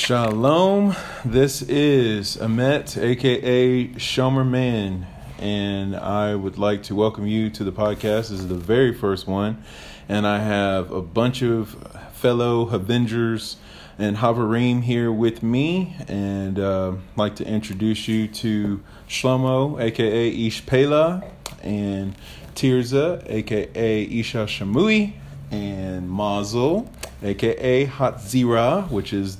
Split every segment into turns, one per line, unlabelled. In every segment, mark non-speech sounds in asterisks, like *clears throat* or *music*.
Shalom. This is Amet, aka Shomer Man, and I would like to welcome you to the podcast. This is the very first one, and I have a bunch of fellow Avengers and Havarim here with me, and uh, like to introduce you to Shlomo, aka Ish Pela, and Tirza, aka Isha Shamui, and Mazel, aka Hatzira, which is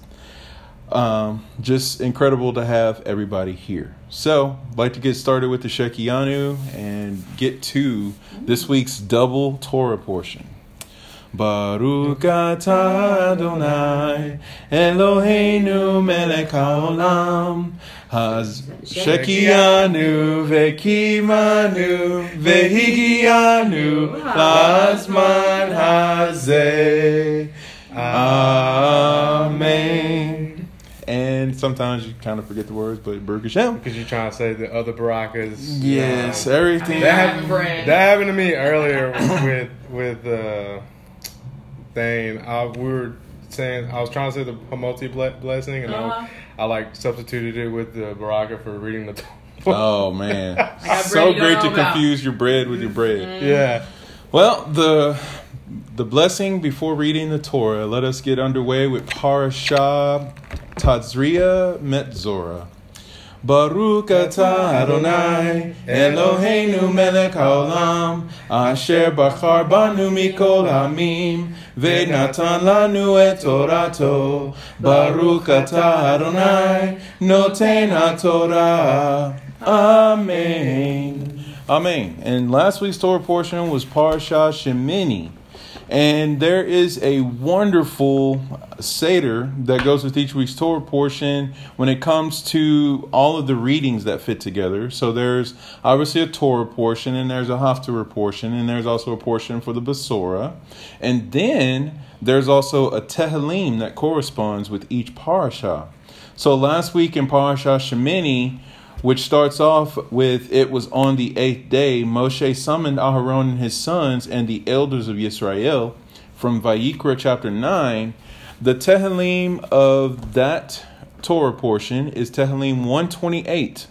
um, just incredible to have everybody here. So, I'd like to get started with the Shekianu and get to this week's double Torah portion. Baruch atah Adonai Eloheinu melech haolam Haz shekianu vekimanu vehigianu lazman hazeh Amen. And sometimes you kind of forget the words, but Baruch Hashem.
Because you're trying to say the other Barakas.
Yes, everything.
that, happened, that happened to me earlier with with uh, thing. I, we were saying I was trying to say the Hamotzi blessing, and
Uh-huh.
I, I like substituted it with the Baraka for reading the.
Oh *laughs* man, so great to
know about.
confuse your bread with your bread.
yeah.
Well, the the blessing before reading the Torah. Let us get underway with Parashah Tazria Metzora. Baruch atah Adonai Eloheinu melech haolam Asher bachar banu mikol hamim Ve'natan lanu et torato Baruch atah Adonai Noten haTorah Amen Amen. And last week's Torah portion was Parsha Shemini. And there is a wonderful Seder that goes with each week's Torah portion when it comes to all of the readings that fit together. So there's obviously a Torah portion, and there's a Haftarah portion, and there's also a portion for the Basora. And then there's also a Tehillim that corresponds with each Parashah. So last week in Parashah Shemini, which starts off with it was on the eighth day Moshe summoned Aharon and his sons and the elders of Israel from Vayikra chapter 9 the Tehillim of that Torah portion is Tehillim 128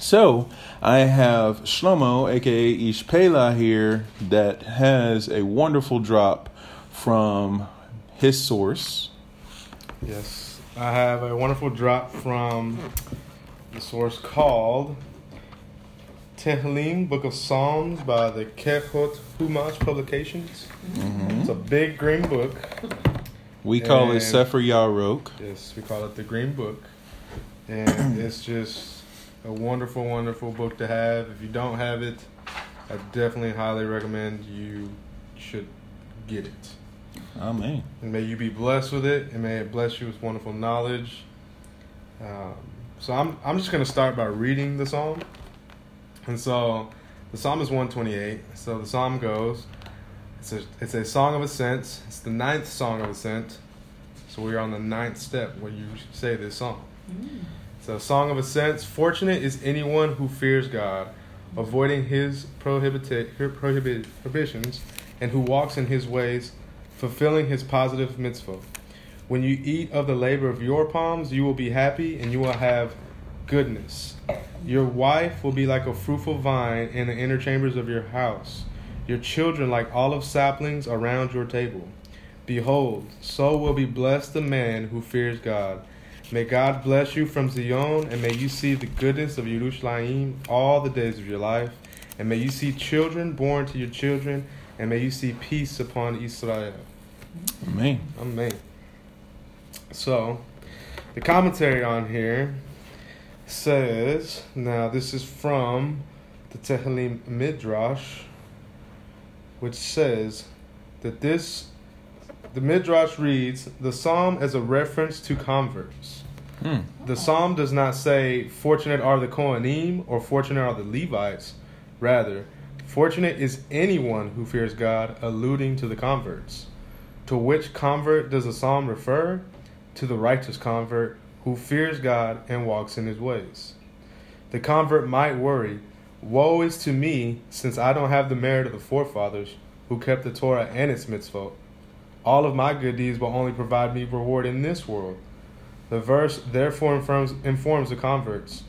so I have Shlomo aka Ishpela here that has a wonderful drop from his source.
Yes. I have a wonderful drop from the source called Tehillim, Book of Psalms by the Kehot Humash Publications. It's a big green book.
we call it Sefer Yarok
Yes, we call it the Green Book. And *clears throat* it's just a wonderful, wonderful book to have. If you don't have it, I definitely highly recommend you should get it.
Amen
And may you be blessed with it, and may it bless you with wonderful knowledge. Um, so I'm I'm just gonna start by reading the psalm. And so the psalm is 128. So the psalm goes. It's a it's a song of ascent. It's the ninth song of ascent. So we are on the ninth step when you say this song. Mm. So song of ascent. Fortunate is anyone who fears God, avoiding His prohibited prohibitions, and who walks in His ways, fulfilling His positive mitzvot. When you eat of the labor of your palms, you will be happy and you will have goodness. Your wife will be like a fruitful vine in the inner chambers of your house, your children like olive saplings around your table. Behold, so will be blessed the man who fears God. May God bless you from Zion, and may you see the goodness of Yerushalayim all the days of your life. And may you see children born to your children, and may you see peace upon Israel.
Amen
Amen. So, the commentary on here says, now this is from the Tehillim Midrash, which says that this, the Midrash reads, the psalm as a reference to converts.
Hmm.
The psalm does not say, Fortunate are the Kohanim or fortunate are the Levites. Rather, fortunate is anyone who fears God, alluding to the converts. To which convert does the psalm refer? To the righteous convert who fears God and walks in his ways. The convert might worry, Woe is to me, since I don't have the merit of the forefathers who kept the Torah and its mitzvot. All of my good deeds will only provide me reward in this world. The verse therefore informs, informs the converts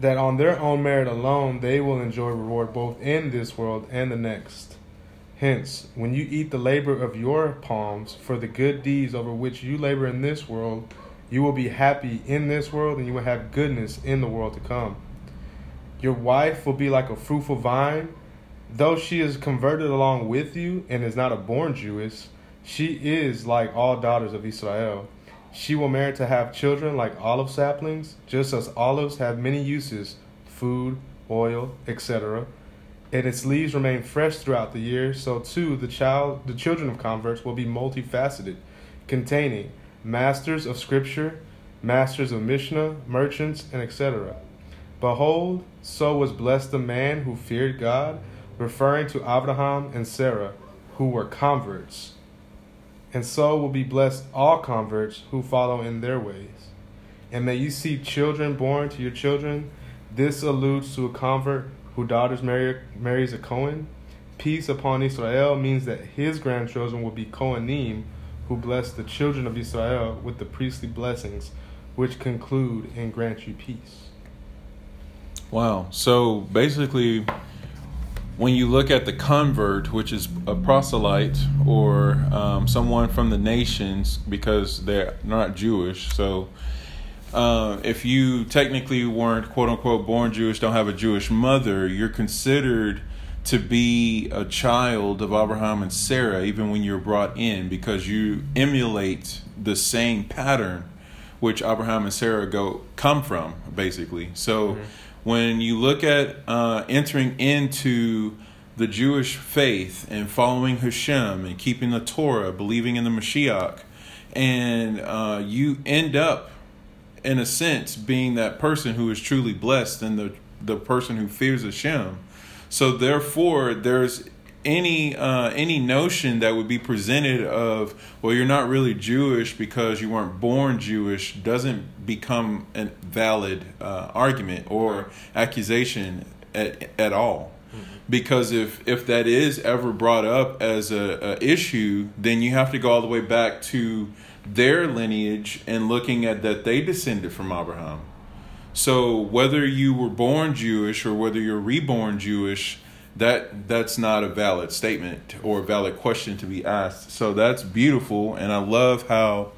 that on their own merit alone they will enjoy reward both in this world and the next. Hence, when you eat the labor of your palms for the good deeds over which you labor in this world, you will be happy in this world and you will have goodness in the world to come. Your wife will be like a fruitful vine. Though she is converted along with you and is not a born Jewess, she is like all daughters of Israel. She will merit to have children like olive saplings, just as olives have many uses food, oil, etc. And its leaves remain fresh throughout the year, so too the child the children of converts will be multifaceted, containing masters of scripture, masters of Mishnah, merchants, and etc. Behold, so was blessed the man who feared God, referring to Abraham and Sarah, who were converts. And so will be blessed all converts who follow in their ways. And may you see children born to your children. This alludes to a convert whose daughters marry, marries a Cohen. Peace upon Israel means that his grandchildren will be Kohanim, who bless the children of Israel with the priestly blessings, which conclude and grant you peace.
Wow. So basically, when you look at the convert, which is a proselyte or um, someone from the nations, because they're not Jewish, so uh, if you technically weren't quote unquote born Jewish, don't have a Jewish mother, you're considered to be a child of Abraham and Sarah, even when you're brought in, because you emulate the same pattern which Abraham and Sarah go come from, basically. So. Mm-hmm when you look at uh, entering into the Jewish faith and following Hashem and keeping the Torah, believing in the Mashiach, and uh, you end up, in a sense, being that person who is truly blessed and the the person who fears Hashem. So therefore, there's any uh, any notion that would be presented of well you're not really Jewish because you weren't born Jewish doesn't become a valid uh, argument or accusation at, at all. Because if if that is ever brought up as a, a issue then you have to go all the way back to their lineage and looking at that they descended from Abraham so whether you were born Jewish or whether you're reborn Jewish that that's not a valid statement or a valid question to be asked. So that's beautiful, and I love how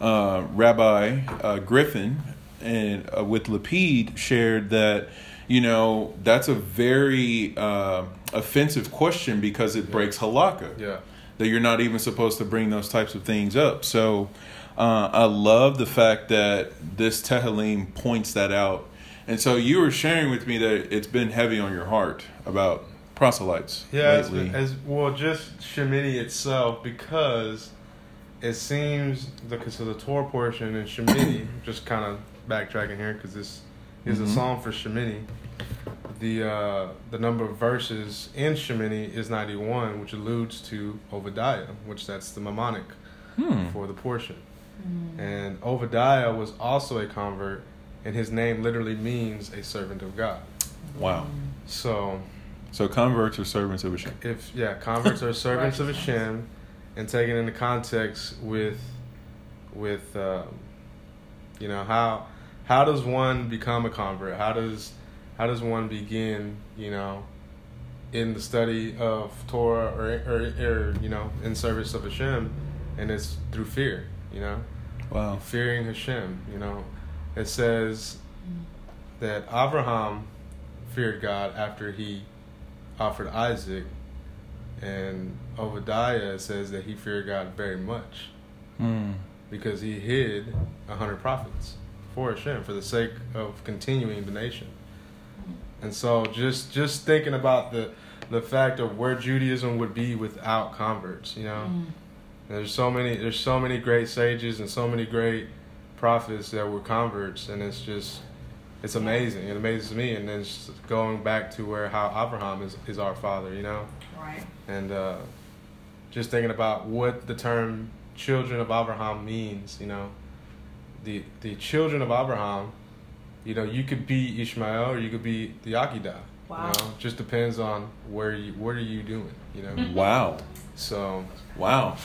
uh, Rabbi uh, Griffin and uh, with Lapid shared that you know that's a very uh, offensive question because it breaks halakha.
Yeah,
that you're not even supposed to bring those types of things up. So uh, I love the fact that this Tehillim points that out. And so you were sharing with me that it's been heavy on your heart about proselytes.
Yeah, as, as, well, just Shemini itself, because it seems the so the Torah portion and Shemini, just kind of backtracking here because this is mm-hmm. a song for Shemini. The uh, the number of verses in Shemini is ninety one, which alludes to Obadiah, which that's the mnemonic hmm. for the portion. Mm. And Obadiah was also a convert, and his name literally means a servant of God.
Wow.
So
so converts are servants of Hashem.
If yeah, converts are servants of Hashem, and taken into context with, with, um, you know how how does one become a convert? How does how does one begin? You know, in the study of Torah or or, or you know in service of Hashem, and it's through fear. You know,
wow,
fearing Hashem. You know, it says that Abraham feared God after he offered Isaac, and Obadiah says that he feared God very much
mm.
because he hid a hundred prophets for Hashem for the sake of continuing the nation. And so, just just thinking about the the fact of where Judaism would be without converts, you know, mm. there's so many there's so many great sages and so many great prophets that were converts, and it's just it's amazing. It amazes me, and then going back to where how Abraham is is our father, you know.
Right.
And uh, just thinking about what the term "children of Abraham" means, you know, the the children of Abraham, you know, you could be Ishmael or you could be the Akedah. Wow. You know, just depends on where you what are you doing, you know. Mm-hmm.
wow.
So.
Wow.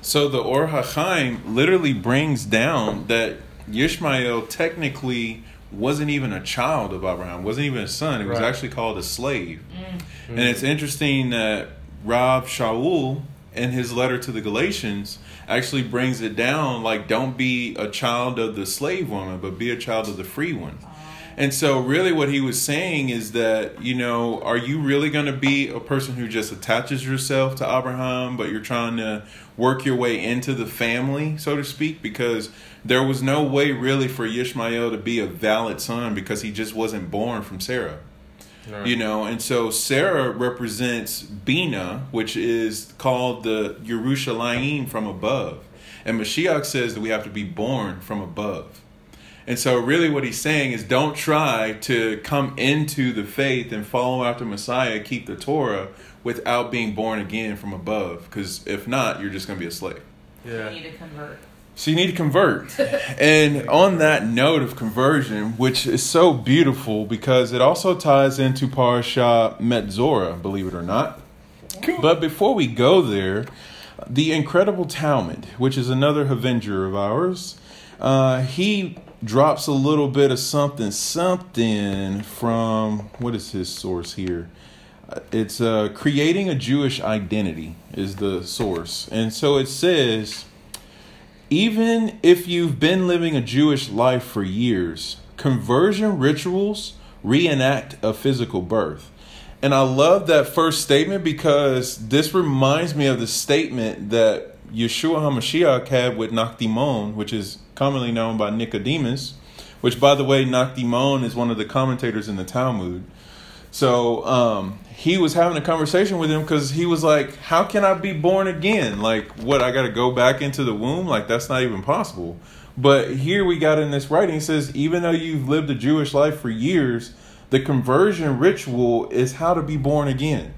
So the Or HaChaim literally brings down that Yishmael technically wasn't even a child of Abraham, wasn't even a son. It was
Right.
actually called a slave. Mm. And it's mm-hmm. interesting that Rav Shaul, in his letter to the Galatians, actually brings it down like, don't be a child of the slave woman, but be a child of the free one. And so, really, what he was saying is that, you know, are you really going to be a person who just attaches yourself to Abraham, but you're trying to work your way into the family, so to speak? Because there was no way really for Ishmael to be a valid son because he just wasn't born from Sarah.
Right.
You know, and so Sarah represents Bina, which is called the Yerushalayim from above. And Mashiach says that we have to be born from above. And so, really, what he's saying is don't try to come into the faith and follow after Messiah, keep the Torah without being born again from above. Because if not, you're just going to be a slave.
Yeah.
You need to convert.
So you need to convert. and on that note of conversion, which is so beautiful because it also ties into Parasha Metzora, believe it or not. But before we go there, the incredible Talmud, which is another Avenger of ours, uh, he drops a little bit of something, something from what is his source here? Uh, It's uh, creating a Jewish identity is the source, and so it says even if you've been living a Jewish life for years, conversion rituals reenact a physical birth. And I love that first statement because this reminds me of the statement that Yeshua HaMashiach had with Nakdimon, which is commonly known by Nicodemus, which, by the way, Nakdimon is one of the commentators in the Talmud. So um, he was having a conversation with him because he was like, "How can I be born again? Like, what? I got to go back into the womb? Like, that's not even possible." But here we got in this writing it says, even though you've lived a Jewish life for years, the conversion ritual is how to be born again.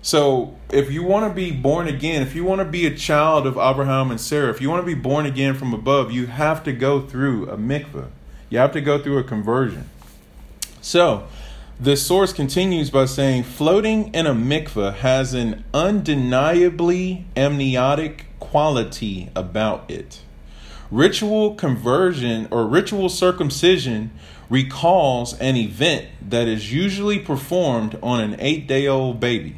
So, if you want to be born again, if you want to be a child of Abraham and Sarah, if you want to be born again from above, you have to go through a mikveh. You have to go through a conversion. So, the source continues by saying floating in a mikveh has an undeniably amniotic quality about it. Ritual conversion or ritual circumcision recalls an event that is usually performed on an eight day old baby.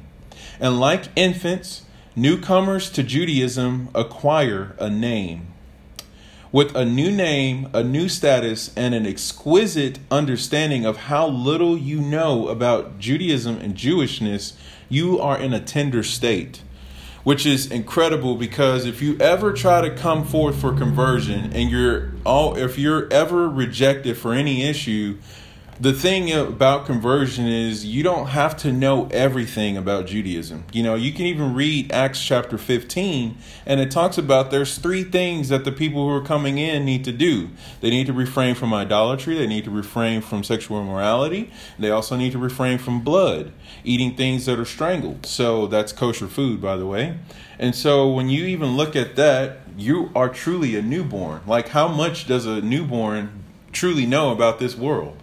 And like infants, newcomers to Judaism acquire a name. With a new name, a new status, and an exquisite understanding of how little you know about Judaism and Jewishness, you are in a tender state. Which is incredible because if you ever try to come forth for conversion and you're all if you're ever rejected for any issue, the thing about conversion is you don't have to know everything about Judaism. You know, you can even read Acts chapter 15 and it talks about there's three things that the people who are coming in need to do. They need to refrain from idolatry, they need to refrain from sexual immorality, they also need to refrain from blood, eating things that are strangled. So that's kosher food by the way. And so when you even look at that, you are truly a newborn. Like how much does a newborn truly know about this world?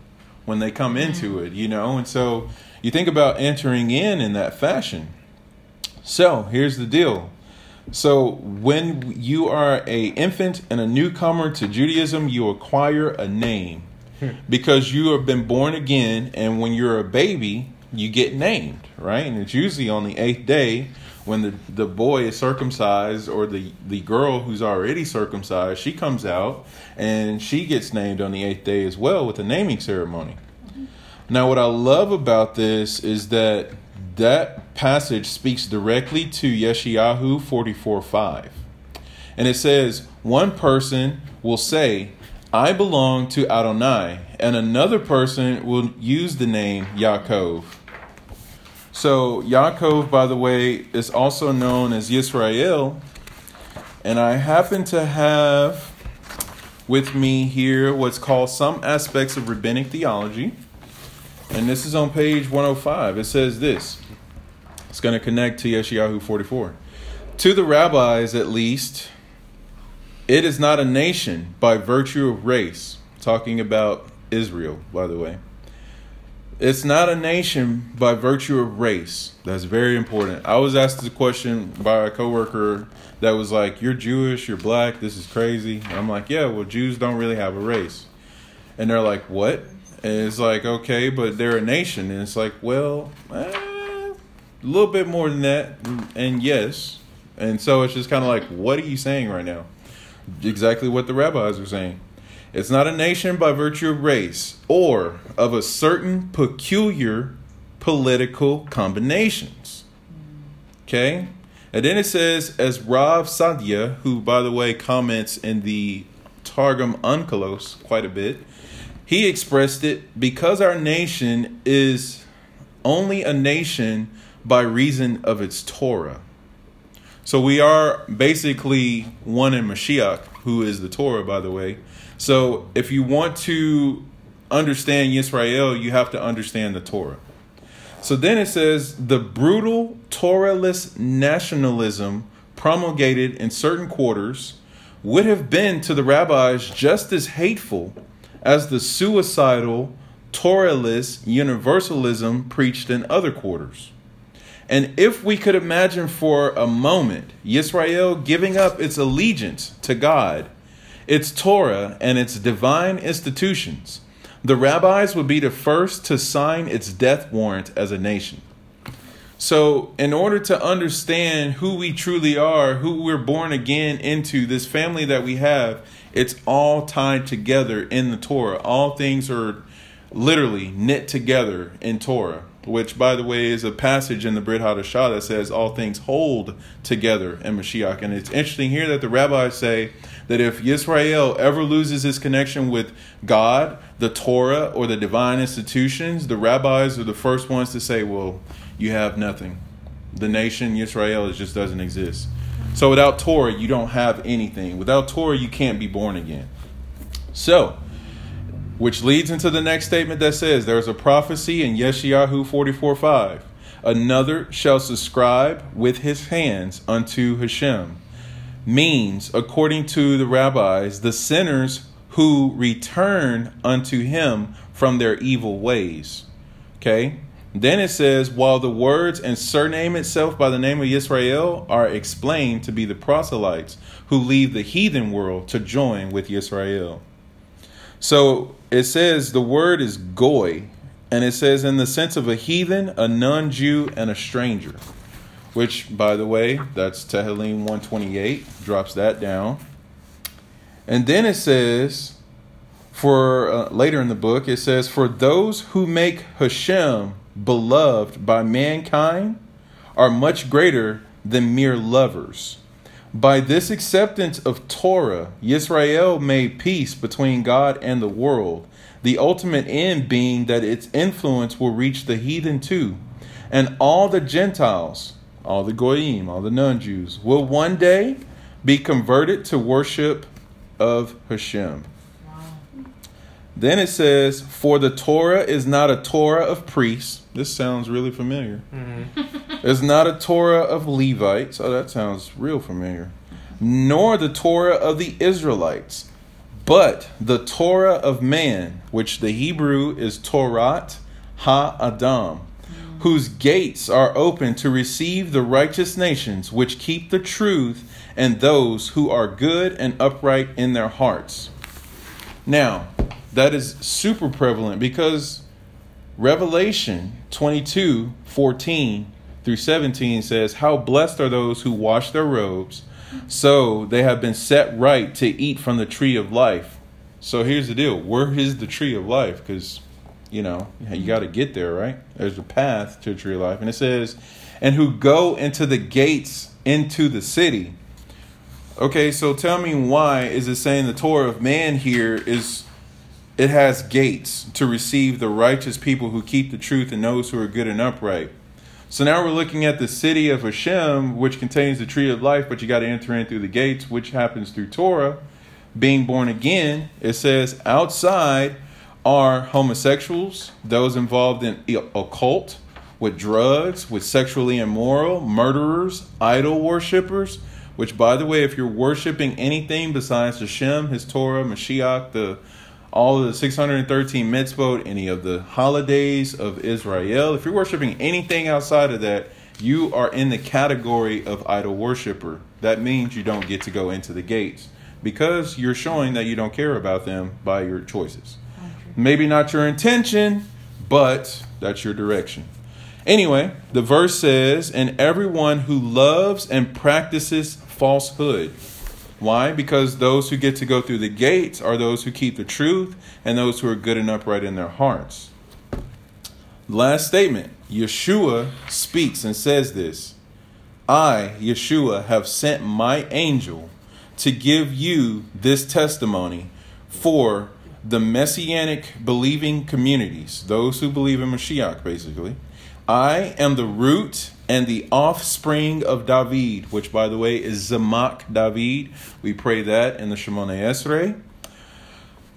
When they come mm-hmm. into it, you know? And so you think about entering in in that fashion. So here's the deal. So when you are a infant and a newcomer to Judaism, you acquire a name hmm. because you have been born again. And when you're a baby, you get named, right? And it's usually on the eighth day when the, the boy is circumcised or the, the girl who's already circumcised, she comes out and she gets named on the eighth day as well with a naming ceremony. Now, what I love about this is that that passage speaks directly to Yeshayahu 44 5. And it says, One person will say, I belong to Adonai, and another person will use the name Yaakov. So, Yaakov, by the way, is also known as Yisrael. And I happen to have with me here what's called Some Aspects of Rabbinic Theology. And this is on page 105. It says this it's going to connect to Yeshayahu 44. To the rabbis, at least, it is not a nation by virtue of race. Talking about Israel, by the way. It's not a nation by virtue of race. That's very important. I was asked the question by a coworker that was like, "You're Jewish, you're black. This is crazy." And I'm like, "Yeah, well, Jews don't really have a race." And they're like, "What?" And it's like, "Okay, but they're a nation." And it's like, "Well, eh, a little bit more than that." And yes. And so it's just kind of like, "What are you saying right now?" Exactly what the rabbis are saying. It's not a nation by virtue of race or of a certain peculiar political combinations. Okay? And then it says, as Rav Saadia, who, by the way, comments in the Targum Onkelos quite a bit, he expressed it because our nation is only a nation by reason of its Torah. So we are basically one in Mashiach, who is the Torah, by the way. So if you want to understand Yisrael, you have to understand the Torah. So then it says the brutal Torahless nationalism promulgated in certain quarters would have been to the rabbis just as hateful as the suicidal Torahless universalism preached in other quarters. And if we could imagine for a moment Yisrael giving up its allegiance to God its Torah, and its divine institutions, the rabbis would be the first to sign its death warrant as a nation. So, in order to understand who we truly are, who we're born again into, this family that we have, it's all tied together in the Torah. All things are literally knit together in Torah, which, by the way, is a passage in the Brit Hadashah that says all things hold together in Mashiach. And it's interesting here that the rabbis say that if Yisrael ever loses his connection with God, the Torah, or the divine institutions, the rabbis are the first ones to say, well, you have nothing. The nation, Yisrael, just doesn't exist. So without Torah, you don't have anything. Without Torah, you can't be born again. So, which leads into the next statement that says, There is a prophecy in Yeshayahu 44 5. Another shall subscribe with his hands unto Hashem means, according to the rabbis, the sinners who return unto him from their evil ways. Okay? Then it says, while the words and surname itself by the name of Yisrael are explained to be the proselytes who leave the heathen world to join with Yisrael. So it says the word is goy, and it says in the sense of a heathen, a non Jew, and a stranger which, by the way, that's Tehillim 128, drops that down. And then it says, for uh, later in the book, it says, For those who make Hashem beloved by mankind are much greater than mere lovers. By this acceptance of Torah, Yisrael made peace between God and the world, the ultimate end being that its influence will reach the heathen too, and all the Gentiles all the Goyim, all the non Jews, will one day be converted to worship of Hashem. Then it says, For the Torah is not a Torah of priests. This sounds really familiar. Mm-hmm. it's not a Torah of Levites. Oh, that sounds real familiar. Nor the Torah of the Israelites, but the Torah of man, which the Hebrew is Torat Ha Adam whose gates are open to receive the righteous nations which keep the truth and those who are good and upright in their hearts. Now, that is super prevalent because Revelation 22 14 through 17 says, How blessed are those who wash their robes, so they have been set right to eat from the tree of life. So here's the deal where is the tree of life? Because you know, you got to get there, right? There's a path to tree of life. And it says, and who go into the gates into the city. Okay, so tell me why is it saying the Torah of man here is it has gates to receive the righteous people who keep the truth and those who are good and upright. So now we're looking at the city of Hashem, which contains the tree of life, but you got to enter in through the gates, which happens through Torah. Being born again, it says outside are homosexuals, those involved in occult, with drugs, with sexually immoral, murderers, idol worshippers, which, by the way, if you're worshiping anything besides Hashem, His Torah, Mashiach, the all of the 613 mitzvot, any of the holidays of Israel. If you're worshiping anything outside of that, you are in the category of idol worshiper. That means you don't get to go into the gates because you're showing that you don't care about them by your choices. Maybe not your intention, but that's your direction. Anyway, the verse says, And everyone who loves and practices falsehood. Why? Because those who get to go through the gates are those who keep the truth and those who are good and upright in their hearts. Last statement Yeshua speaks and says this I, Yeshua, have sent my angel to give you this testimony for the messianic believing communities, those who believe in Mashiach, basically. I am the root and the offspring of David, which, by the way, is Tzemach David. We pray that in the Shemone Esrei.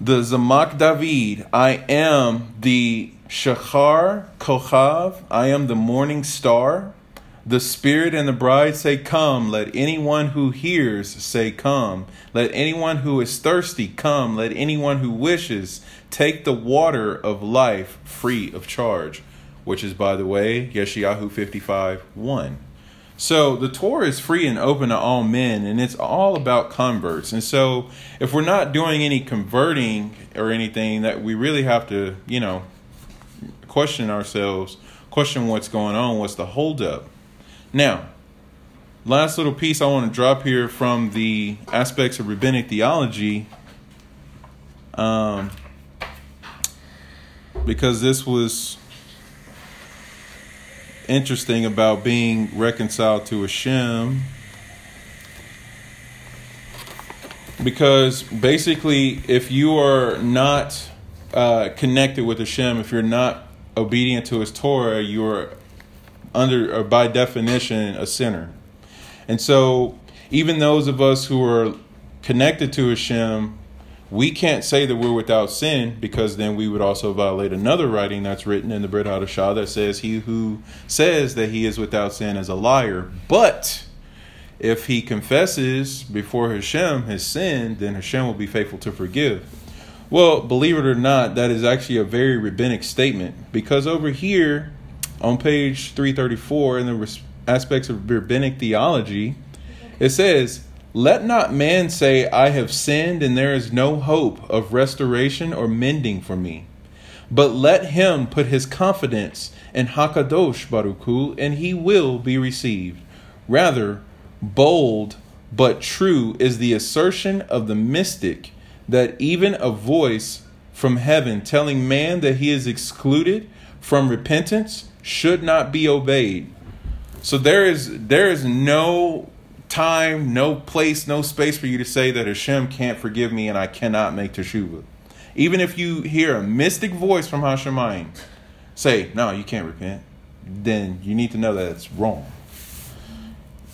The Tzemach David, I am the Shachar Kochav, I am the morning star. The Spirit and the bride say, Come. Let anyone who hears say, Come. Let anyone who is thirsty come. Let anyone who wishes take the water of life free of charge. Which is, by the way, Yeshayahu 55 1. So the Torah is free and open to all men, and it's all about converts. And so if we're not doing any converting or anything, that we really have to, you know, question ourselves, question what's going on, what's the holdup. Now, last little piece I want to drop here from the aspects of rabbinic theology, um, because this was interesting about being reconciled to Hashem. Because basically, if you are not uh, connected with Hashem, if you're not obedient to His Torah, you are under, or by definition, a sinner. And so, even those of us who are connected to Hashem, we can't say that we're without sin because then we would also violate another writing that's written in the Brit Hadashah that says, He who says that he is without sin is a liar. But if he confesses before Hashem his sin, then Hashem will be faithful to forgive. Well, believe it or not, that is actually a very rabbinic statement because over here on page 334 in the aspects of rabbinic theology, it says, Let not man say, I have sinned and there is no hope of restoration or mending for me. But let him put his confidence in Hakadosh Baruchu, and he will be received. Rather, bold but true is the assertion of the mystic that even a voice from heaven telling man that he is excluded from repentance should not be obeyed. So there is there is no time, no place, no space for you to say that Hashem can't forgive me and I cannot make teshuvah. Even if you hear a mystic voice from Hashemayim say, "No, you can't repent," then you need to know that it's wrong.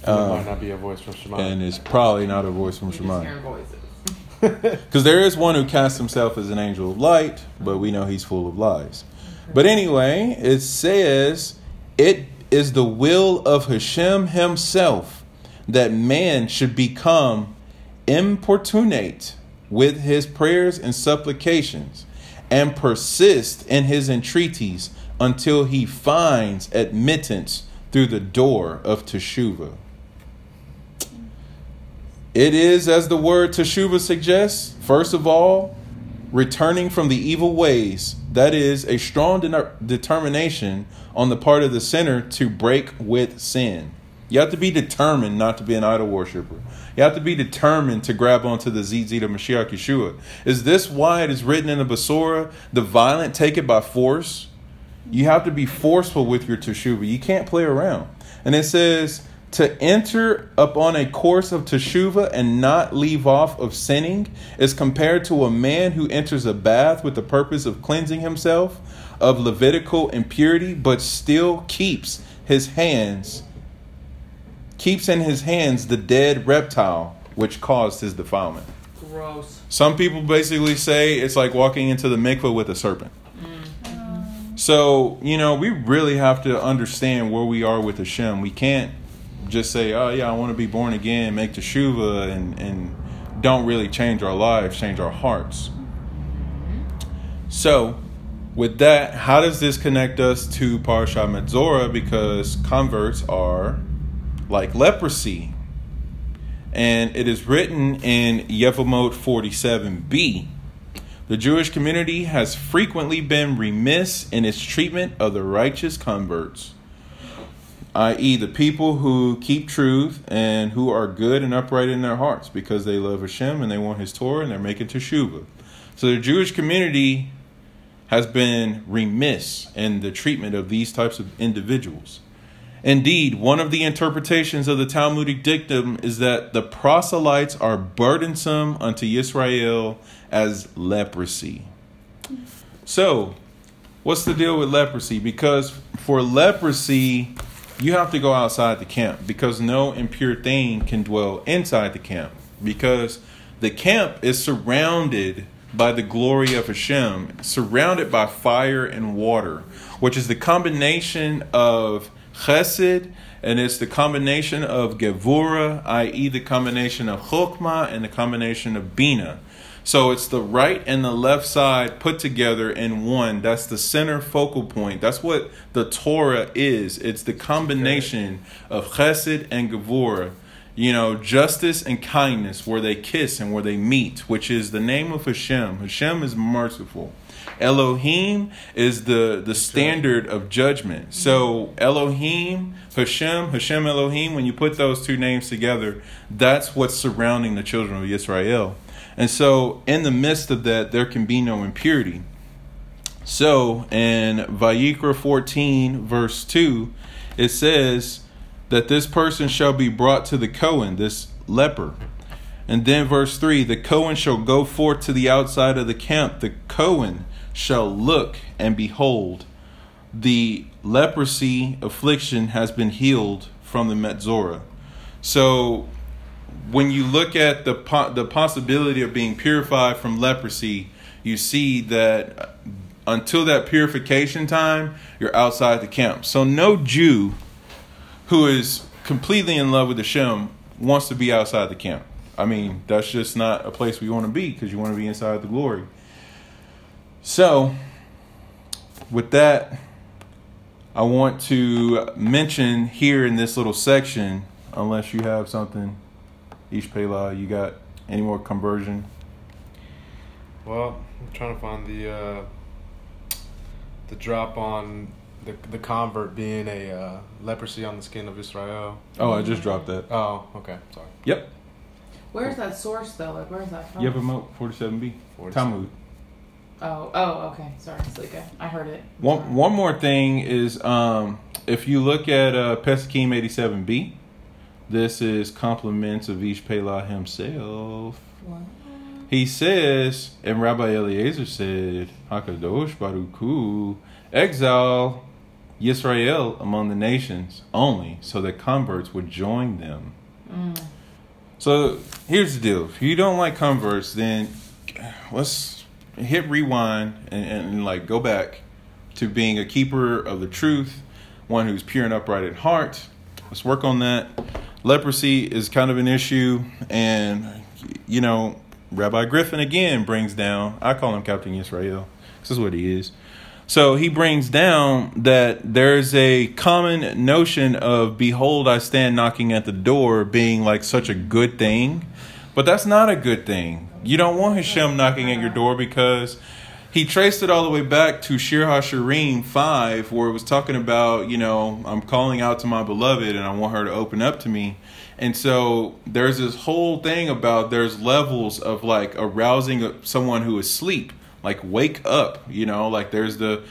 it might uh, not be a voice from Shema.
And it's probably not a voice from Shemayim. Because *laughs* there is one who casts himself as an angel of light, but we know he's full of lies. But anyway, it says it is the will of Hashem himself that man should become importunate with his prayers and supplications and persist in his entreaties until he finds admittance through the door of teshuvah. It is, as the word teshuvah suggests, first of all, returning from the evil ways. That is a strong de- determination on the part of the sinner to break with sin. You have to be determined not to be an idol worshiper. You have to be determined to grab onto the Zitzit of Mashiach Yeshua. Is this why it is written in the Basora, the violent take it by force? You have to be forceful with your teshuvah. You can't play around. And it says, to enter upon a course of teshuvah and not leave off of sinning is compared to a man who enters a bath with the purpose of cleansing himself of Levitical impurity, but still keeps his hands, keeps in his hands the dead reptile which caused his defilement.
Gross.
Some people basically say it's like walking into the mikveh with a serpent. So, you know, we really have to understand where we are with Hashem. We can't just say, "Oh yeah, I want to be born again, make teshuva," and and don't really change our lives, change our hearts. So, with that, how does this connect us to Parsha Metzora? Because converts are like leprosy. And it is written in Yevamot 47b. The Jewish community has frequently been remiss in its treatment of the righteous converts, i.e., the people who keep truth and who are good and upright in their hearts because they love Hashem and they want His Torah and they're making teshuvah. So the Jewish community has been remiss in the treatment of these types of individuals. Indeed, one of the interpretations of the Talmudic dictum is that the proselytes are burdensome unto Israel as leprosy. So, what's the deal with leprosy? Because for leprosy, you have to go outside the camp because no impure thing can dwell inside the camp because the camp is surrounded by the glory of Hashem, surrounded by fire and water, which is the combination of chesed and it's the combination of gevura, i.e., the combination of chokmah and the combination of bina. So it's the right and the left side put together in one. That's the center focal point. That's what the Torah is. It's the combination of chesed and gevura you know, justice and kindness where they kiss and where they meet, which is the name of Hashem. Hashem is merciful. Elohim is the, the standard of judgment. So Elohim, Hashem, Hashem Elohim, when you put those two names together, that's what's surrounding the children of Israel. And so in the midst of that, there can be no impurity. So in Vayikra 14, verse 2, it says, that this person shall be brought to the Cohen, this leper. And then verse 3 the Cohen shall go forth to the outside of the camp. The Cohen shall look and behold, the leprosy affliction has been healed from the Metzora. So when you look at the, the possibility of being purified from leprosy, you see that until that purification time, you're outside the camp. So no Jew who is completely in love with the Shem wants to be outside the camp. I mean, that's just not a place we want to be because you want to be inside the glory. So, with that, I want to mention here in this little section, unless you have something, Ish Pela, you got any more conversion?
Well, I'm trying to find the uh, the drop on the the convert being a uh, leprosy on the skin of Israel.
Oh, I just dropped that.
Oh, okay, sorry.
Yep.
Where's that source though? Like, where's that from?
Yevamot 47b.
47.
Talmud.
Oh, oh, okay. Sorry, Slika. I heard it.
One
Sorry.
one more thing is um, if you look at uh, Pesachim 87b, this is compliments of Ish Pelah himself.
What?
He says, and Rabbi Eliezer said, Hakadosh Baruch Hu, exile Yisrael among the nations only, so that converts would join them.
Mm.
So here's the deal: if you don't like converts, then let's hit rewind and, and, like go back to being a keeper of the truth, one who's pure and upright at heart. Let's work on that. Leprosy is kind of an issue, and you know, Rabbi Griffin again brings down. I call him Captain Israel. This is what he is. So he brings down that there's a common notion of behold I stand knocking at the door being like such a good thing. But that's not a good thing. You don't want Hashem knocking at your door because he traced it all the way back to Shir HaShirim 5 where it was talking about, you know, I'm calling out to my beloved and I want her to open up to me. And so there's this whole thing about there's levels of like arousing someone who is asleep. Like wake up you know? Like there's the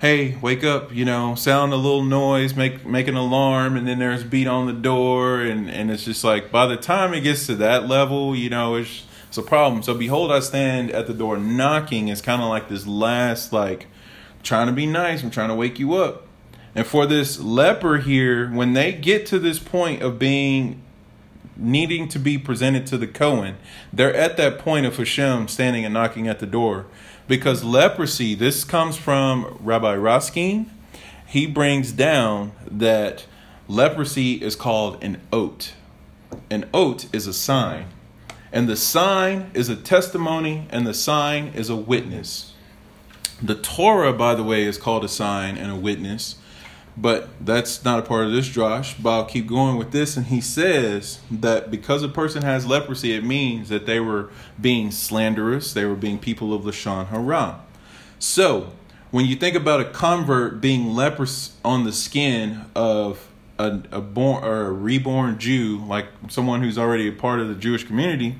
hey wake up you know? Sound a little noise make make an alarm and then there's beat on the door and and it's just like by the time it gets to that level you know it's it's a problem so behold i stand at the door knocking It's kind of like this last like trying to be nice i'm trying to wake you up and for this leper here when they get to this point of being needing to be presented to the Cohen, they're at that point of Hashem standing and knocking at the door. Because leprosy, this comes from Rabbi Raskin. He brings down that leprosy is called an ot. An ot is a sign. And the sign is a testimony, and the sign is a witness. The Torah, by the way, is called a sign and a witness, but that's not a part of this Josh. But I'll keep going with this, and he says that because a person has leprosy, it means that they were being slanderous, they were being people of Lashon Hara. So, when you think about a convert being leprous on the skin of a, a born or a reborn Jew, like someone who's already a part of the Jewish community,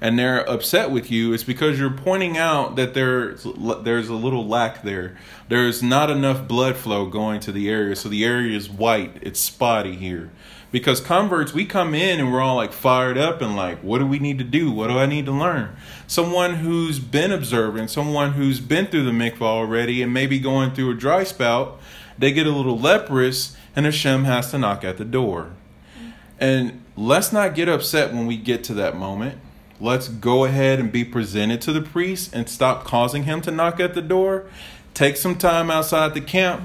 and they're upset with you, it's because you're pointing out that there's there's a little lack there. There's not enough blood flow going to the area, so the area is white. It's spotty here. Because converts, we come in and we're all like fired up and like, what do we need to do? What do I need to learn? Someone who's been observant, someone who's been through the mikvah already and maybe going through a dry spout, they get a little leprous and Hashem has to knock at the door. And let's not get upset when we get to that moment Let's go ahead and be presented to the priest and stop causing him to knock at the door. Take some time outside the camp.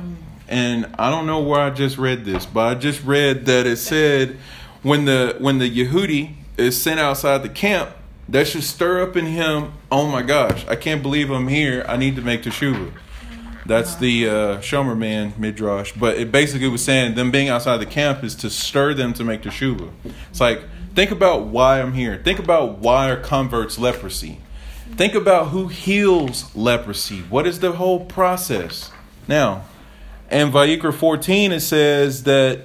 And I don't know where I just read this, but I just read that it said when the when the Yehudi is sent outside the camp, that should stir up in him, oh my gosh, I can't believe I'm here. I need to make teshuvah. That's the uh, Shomer man midrash, but it basically was saying them being outside the camp is to stir them to make teshuvah. It's like Think about why I'm here. Think about why are converts leprosy. Think about who heals leprosy. What is the whole process? Now, in Vayikra 14, it says that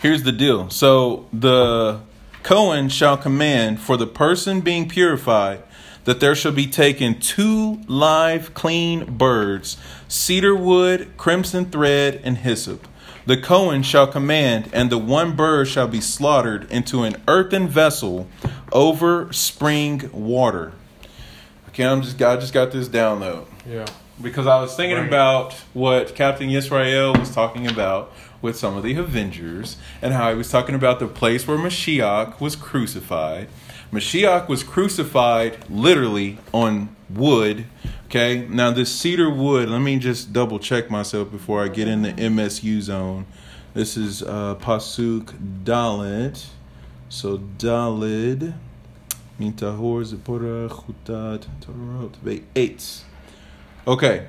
here's the deal. So the Cohen shall command for the person being purified that there shall be taken two live clean birds, cedar wood, crimson thread, and hyssop the Cohen shall command, and the one bird shall be slaughtered into an earthen vessel over spring water. Okay, I'm just I just got this download.
Yeah.
Because I was thinking right. about what Captain Israel was talking about with some of the Avengers and how he was talking about the place where Mashiach was crucified. Mashiach was crucified literally on wood Okay, now this cedar wood, let me just double check myself before I get in the MSU zone. This is uh, Pasuk Dalit. So Dalid, Mintahor Zipporah Chutat Torot Eight. Okay.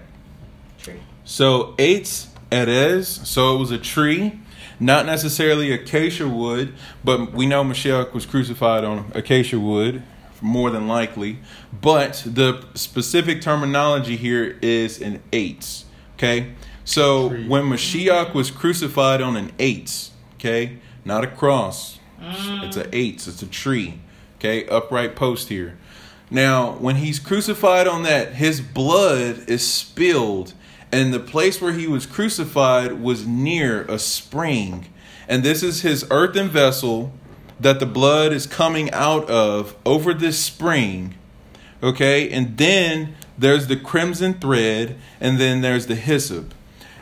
Tree. So eight Erez, so it was a tree, not necessarily acacia wood, but we know Mashiach was crucified on acacia wood more than likely. But the specific terminology here is an eights. Okay, so when Mashiach was crucified on an eights, okay, not a cross, mm. it's an eights, it's a tree, okay, upright post here. Now, when he's crucified on that, his blood is spilled, and the place where he was crucified was near a spring. And this is his earthen vessel that the blood is coming out of over this spring. Okay, and then there's the crimson thread, and then there's the hyssop.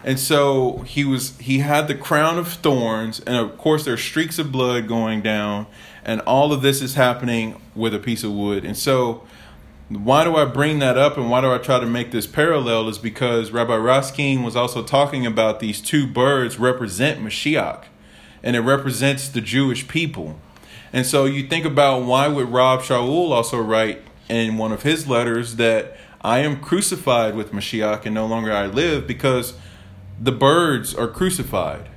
And so he was he had the crown of thorns, and of course there's streaks of blood going down, and all of this is happening with a piece of wood. And so why do I bring that up and why do I try to make this parallel is because Rabbi Raskin was also talking about these two birds represent Mashiach and it represents the Jewish people. And so you think about why would Rav Shaul also write in one of his letters that I am crucified with Mashiach and no longer I live because the birds are crucified.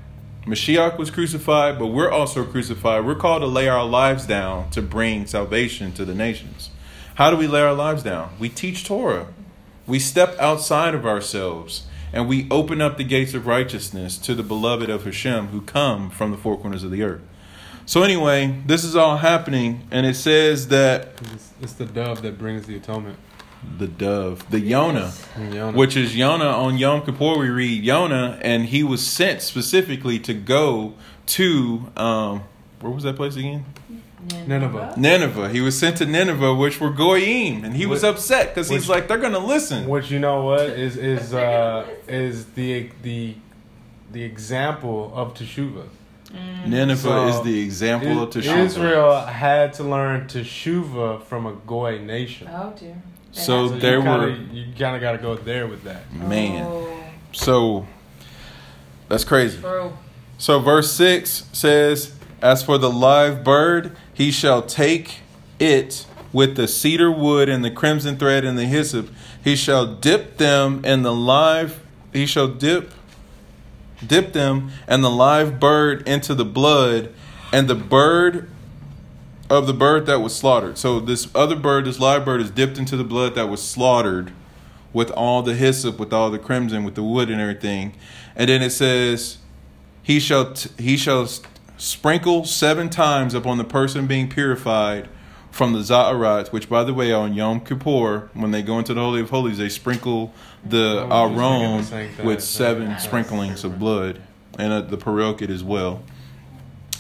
Mashiach was crucified, but we're also crucified. We're called to lay our lives down to bring salvation to the nations. How do we lay our lives down? We teach Torah. We step outside of ourselves and we open up the gates of righteousness to the beloved of Hashem who come from the four corners of the earth. So anyway, this is all happening, and it says that
it's, it's the dove that brings the atonement.
The dove, the Yonah, Yonah, which is Yonah on Yom Kippur. We read Yonah, and he was sent specifically to go to um, where was that place again?
Nineveh.
Nineveh. He was sent to Nineveh, which were goyim, and he was upset because he's like, they're gonna listen.
Which you know what is is uh, is the the the example of teshuvah.
Mm. Nineveh so is the example it, of Teshuvah.
Israel had to learn Teshuvah from a Goy nation.
Oh dear.
So, so there
kinda,
were.
You kind of got to go there with that.
Man. Oh. So that's crazy.
True.
So verse 6 says, As for the live bird, he shall take it with the cedar wood and the crimson thread and the hyssop. He shall dip them in the live. He shall dip, dip them and the live bird into the blood, and the bird of the bird that was slaughtered. So this other bird, this live bird, is dipped into the blood that was slaughtered, with all the hyssop, with all the crimson, with the wood and everything. And then it says, he shall t- he shall sprinkle seven times upon the person being purified from the Za'arat, which, by the way, on Yom Kippur, when they go into the Holy of Holies, they sprinkle the
I was the
Aron with seven
Yeah.
sprinklings of blood, and uh, the Parochet as well,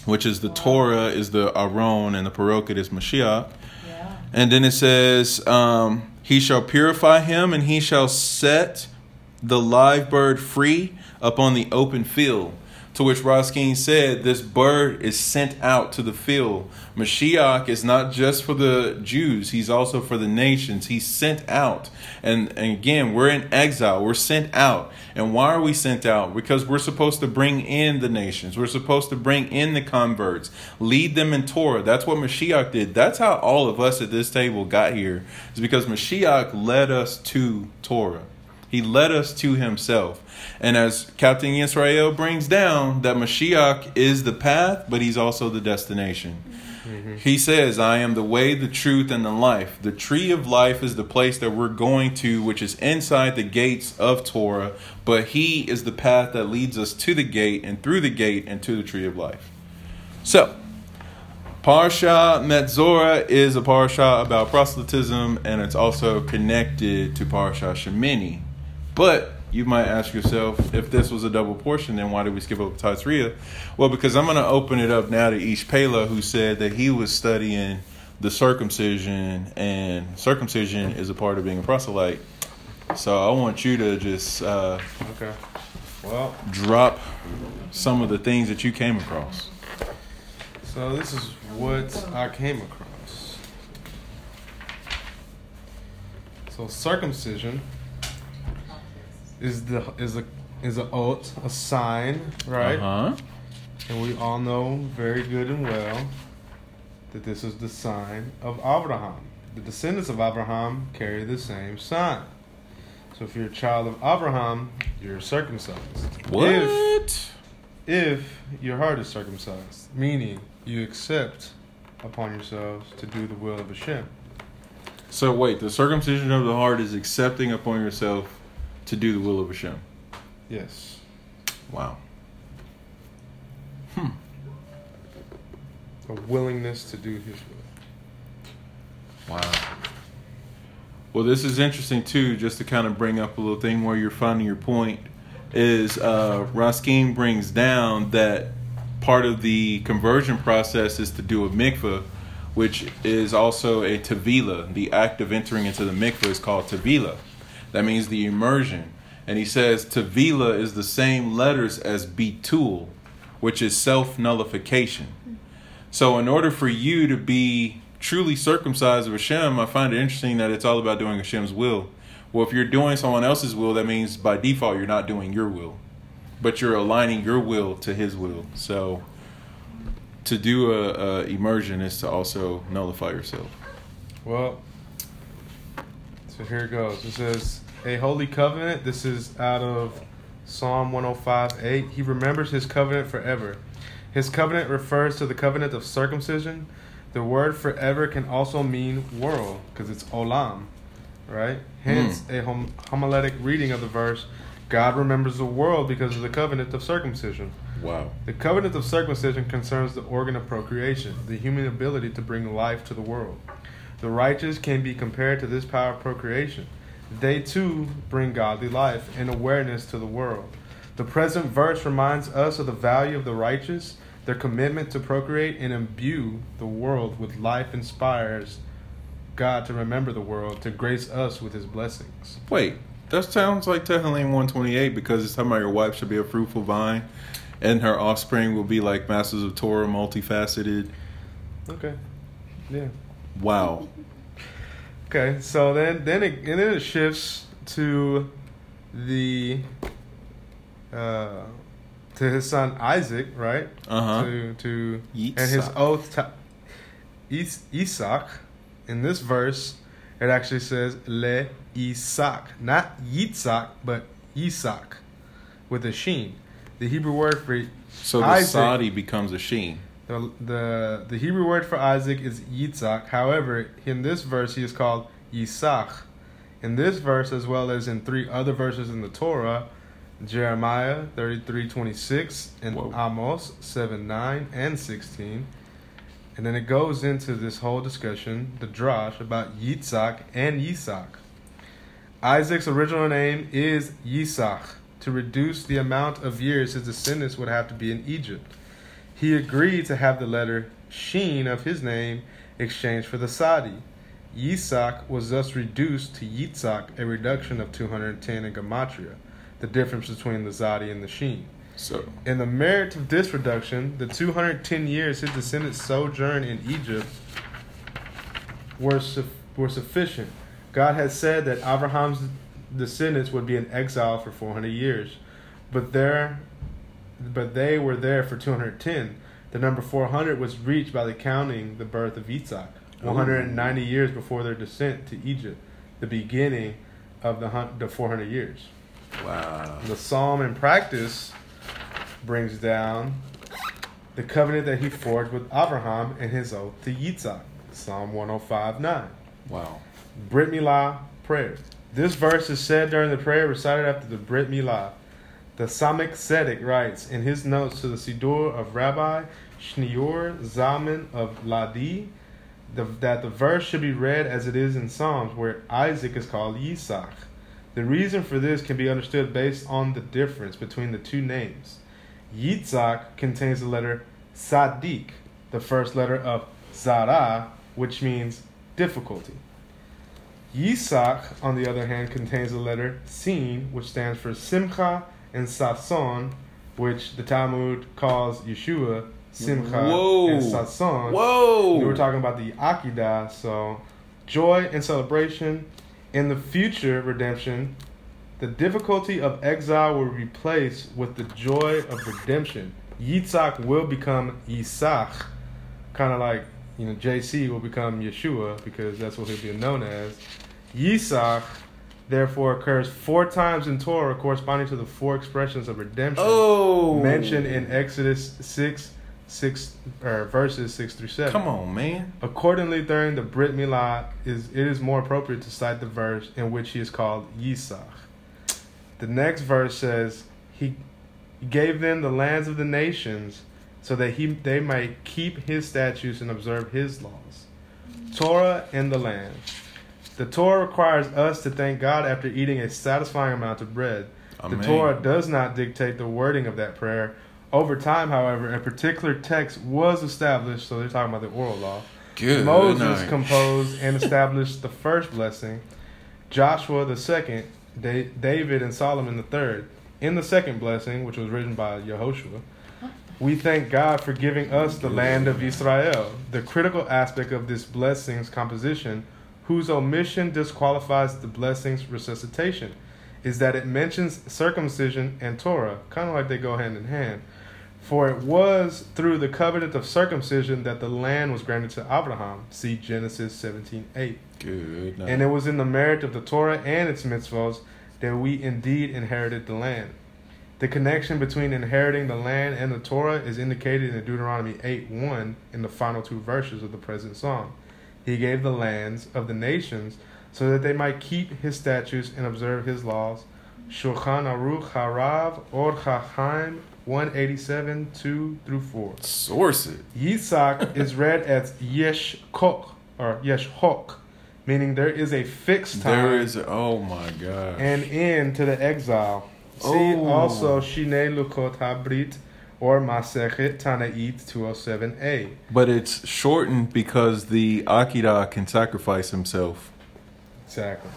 which is the Torah is the Aron, and the Parochet is Mashiach.
Yeah.
And then it says, um, He shall purify him, and he shall set the live bird free upon the open field. To which Raskin said, This bird is sent out to the field. Mashiach is not just for the Jews, he's also for the nations. He's sent out. And, and again, we're in exile, we're sent out. And why are we sent out? Because we're supposed to bring in the nations, we're supposed to bring in the converts, lead them in Torah. That's what Mashiach did. That's how all of us at this table got here, is because Mashiach led us to Torah. He led us to himself. And as Captain Israel brings down, that Mashiach is the path, but he's also the destination. Mm-hmm. He says, I am the way, the truth, and the life. The tree of life is the place that we're going to, which is inside the gates of Torah, but he is the path that leads us to the gate and through the gate and to the tree of life. So, Parsha Metzora is a parsha about proselytism, and it's also connected to Parsha Shemini. But you might ask yourself, if this was a double portion, then why did we skip over Tazria? Well, because I'm going to open it up now to Ish Pela, who said that he was studying the circumcision, and circumcision is a part of being a proselyte. So I want you to just uh,
Okay. Well,
drop some of the things that you came across.
so this is what I came across. So circumcision is the is a is a oath, a sign, right?
Uh huh.
And we all know very good and well that this is the sign of Abraham. The descendants of Abraham carry the same sign. So if you're a child of Abraham, you're circumcised.
What?
If, if your heart is circumcised, meaning you accept upon yourselves to do the will of Hashem.
So wait, the circumcision of the heart is accepting upon yourself to do the will of Hashem.
Yes.
Wow. Hmm.
A willingness to do his will.
Wow. Well, this is interesting too, just to kind of bring up a little thing where you're finding your point. Is uh, Raskin brings down that part of the conversion process is to do a mikvah, which is also a tevila. The act of entering into the mikvah is called tevila. That means the immersion. And he says tevila is the same letters as Betul, which is self nullification. So, in order for you to be truly circumcised of Hashem, I find it interesting that it's all about doing Hashem's will. Well, if you're doing someone else's will, that means by default you're not doing your will, but you're aligning your will to His will. So, to do a, a immersion is to also nullify yourself.
Well, so here it goes. It says, A holy covenant. This is out of Psalm 105 8. He remembers his covenant forever. His covenant refers to the covenant of circumcision. The word forever can also mean world because it's olam, right? Hmm. Hence, a hom- homiletic reading of the verse God remembers the world because of the covenant of circumcision.
Wow.
The covenant of circumcision concerns the organ of procreation, the human ability to bring life to the world. The righteous can be compared to this power of procreation. They too bring godly life and awareness to the world. The present verse reminds us of the value of the righteous. Their commitment to procreate and imbue the world with life inspires God to remember the world, to grace us with his blessings.
Wait, that sounds like Tehillim 128 because it's talking about your wife should be a fruitful vine and her offspring will be like masters of Torah, multifaceted.
Okay. Yeah.
Wow.
Okay, so then then it and then it shifts to the uh to his son Isaac, right?
Uh huh.
To to
Yitzhak.
and his oath to Is, Isaac In this verse, it actually says Le Isaac, not Yitzhak, but Isaac, with a sheen. The Hebrew word for
So the
Isaac-
Saudi becomes a sheen.
The, the the Hebrew word for Isaac is Yitzhak. However, in this verse, he is called Yisach. In this verse, as well as in three other verses in the Torah, Jeremiah thirty three twenty six and
Whoa.
Amos seven nine and sixteen, and then it goes into this whole discussion, the drash about Yitzhak and Yisak. Isaac's original name is Yisach. To reduce the amount of years his descendants would have to be in Egypt. He agreed to have the letter Sheen of his name exchanged for the Sadi. Yisak was thus reduced to Yitzhak, a reduction of 210 in Gematria, the difference between the Zadi and the Sheen.
So
In the merit of this reduction, the 210 years his descendants sojourned in Egypt were, su- were sufficient. God had said that Abraham's descendants would be in exile for 400 years, but there, but they were there for 210. The number 400 was reached by the counting the birth of Isaac, 190 years before their descent to Egypt, the beginning of the, the 400 years.
wow.
The psalm in practice brings down the covenant that he forged with Abraham and his oath to Yitzhak. Psalm 105 9.
Wow.
Brit Milah prayer. This verse is said during the prayer recited after the Brit Milah. The Tzemach Tzedek writes in his notes to the Siddur of Rabbi Shneor Zalman of Liadi the, that the verse should be read as it is in Psalms, where Isaac is called Yitzhak. The reason for this can be understood based on the difference between the two names. Yitzhak contains the letter Sadik, the first letter of Zara, which means difficulty. Yisak, on the other hand, contains the letter Sin, which stands for Simcha, and Sason, which the Talmud calls Yeshua, Simcha,
Whoa.
and Sason.
Whoa.
We were talking about the Akedah, so joy and celebration. In the future redemption, the difficulty of exile will replace with the joy of redemption. Yitzhak will become Yisach, kind of like you know JC will become Yeshua because that's what he'll be known as. Yitzhak, therefore, occurs four times in Torah, corresponding to the four expressions of redemption
oh.
mentioned in Exodus six, six or verses six through seven.
Come on, man.
Accordingly, during the Brit Milah, is it is more appropriate to cite the verse in which he is called Yisach. The next verse says, "He gave them the lands of the nations, so that he they might keep his statutes and observe his laws." Torah and the land. The Torah requires us to thank God after eating a satisfying amount of bread.
Amen.
The Torah does not dictate the wording of that prayer. Over time, however, a particular text was established, so they're talking about the oral law.
Good
Moses
night.
composed and established the first blessing, Joshua the second, da- David and Solomon the third. In the second blessing, which was written by Yehoshua, we thank God for giving us the land of Israel. The critical aspect of this blessing's composition, whose omission disqualifies the blessing's resuscitation, is that it mentions circumcision and Torah, kind of like they go hand in hand. For it was through the covenant of circumcision that the land was granted to Abraham. See Genesis 17:8.
Good night.
And it was in the merit of the Torah and its mitzvahs that we indeed inherited the land. The connection between inheriting the land and the Torah is indicated in Deuteronomy 8 1 in the final two verses of the present song. He gave the lands of the nations so that they might keep his statutes and observe his laws. Shulchan Aruch Harav Orach Chaim 187 2 through 4.
Source it.
Yitzhak *laughs* is read as Yeshkok or Yeshhok, meaning there is a fixed time
There is. Oh my God.
and end to the exile. See
Oh.
also Shnei Luchot HaBrit or Masechet Ta'anit 207a.
But it's shortened because the Akida can sacrifice himself.
Exactly.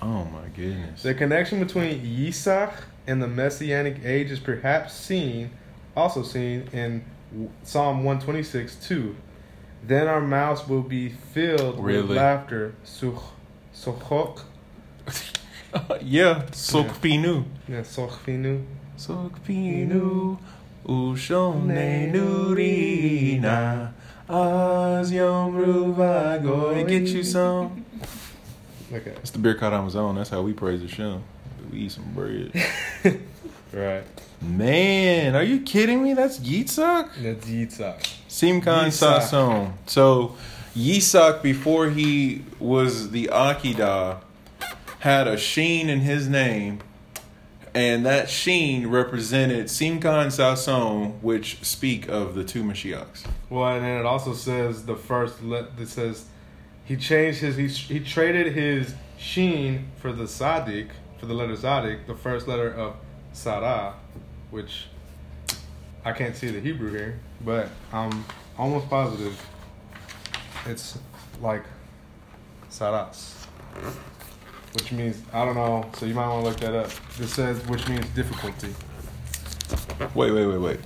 Oh my goodness.
The connection between Yisach and the Messianic age is perhaps seen, also seen in Psalm 126 2. Then our mouths will be filled
Really?
with laughter. Such, sochok, *laughs*
yeah. Sokpinu.
yeah, sochfinu.
Sokpinu. Ushone nurina. Az Yom Ruva, go and get you some.
Okay.
It's the Birkat Hamazon. That's how we praise the Hashem. We eat some bread. *laughs*
Right.
Man, are you kidding me? That's Yitzhak?
That's Yitzhak.
Simkan
Yitzhak.
Sason. So Yitzhak, before he was the Akidah, had a sheen in his name, and that sheen represented Simkan Sason, which speak of the two Mashiachs.
Well, and then it also says the first. Le- it says he changed his. He he traded his sheen for the Sadik for the letter Sadik, the first letter of Sarah, which I can't see the Hebrew here, but I'm almost positive it's like Saras, which means I don't know. So you might want to look that up. It says which means difficulty.
Wait, wait, wait, wait.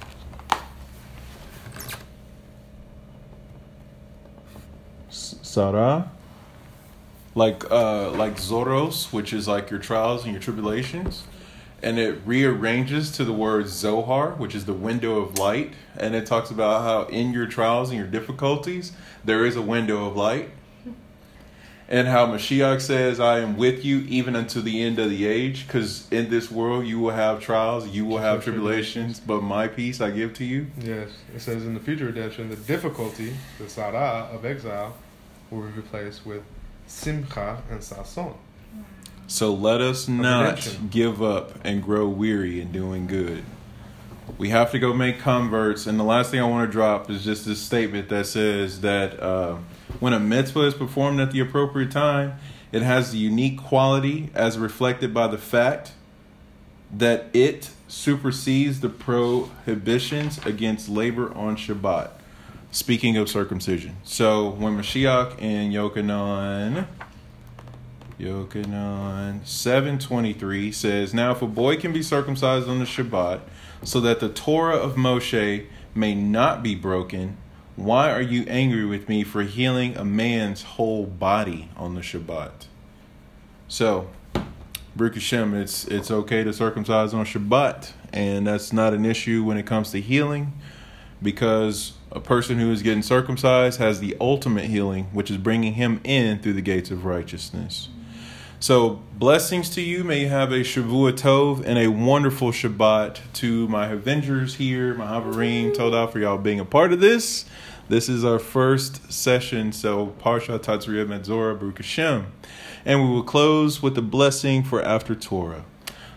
Sarah? Like uh like Zoros, which is like your trials and your tribulations. And it rearranges to the word Zohar, which is the window of light. And it talks about how in your trials and your difficulties, there is a window of light. And how Mashiach says, I am with you even unto the end of the age, because in this world you will have trials, you will have tribulations, but my peace I give to you.
Yes, it says in the future redemption, the difficulty, the Sarah of exile, will be replaced with Simcha and Sason.
So let us not give up and grow weary in doing good. We have to go make converts. And the last thing I want to drop is just this statement that says that uh, when a mitzvah is performed at the appropriate time, it has the unique quality as reflected by the fact that it supersedes the prohibitions against labor on Shabbat. Speaking of circumcision. So when Mashiach and Yochanan Yochanan 723 says, Now if a boy can be circumcised on the Shabbat, so that the Torah of Moshe may not be broken, why are you angry with me for healing a man's whole body on the Shabbat? So, Baruch Hashem, it's it's okay to circumcise on Shabbat, and that's not an issue when it comes to healing, because a person who is getting circumcised has the ultimate healing, which is bringing him in through the gates of righteousness. So, blessings to you. May you have a Shavua Tov and a wonderful Shabbat to my Avengers here, my Havarim, Toda for y'all being a part of this. This is our first session, so Parsha Tazria Metzora Baruch Hashem. And we will close with the blessing for after Torah.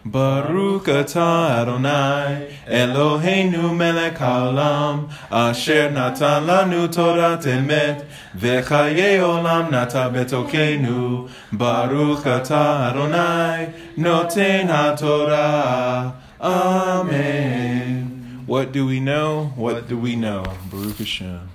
Baruch atah Adonai Eloheinu melech haolam Asher natan lanu Torah emet V'chaye olam nata betokenu Baruch atah Adonai Noten haTorah Amen What do we know? What do we know? Baruch Hashem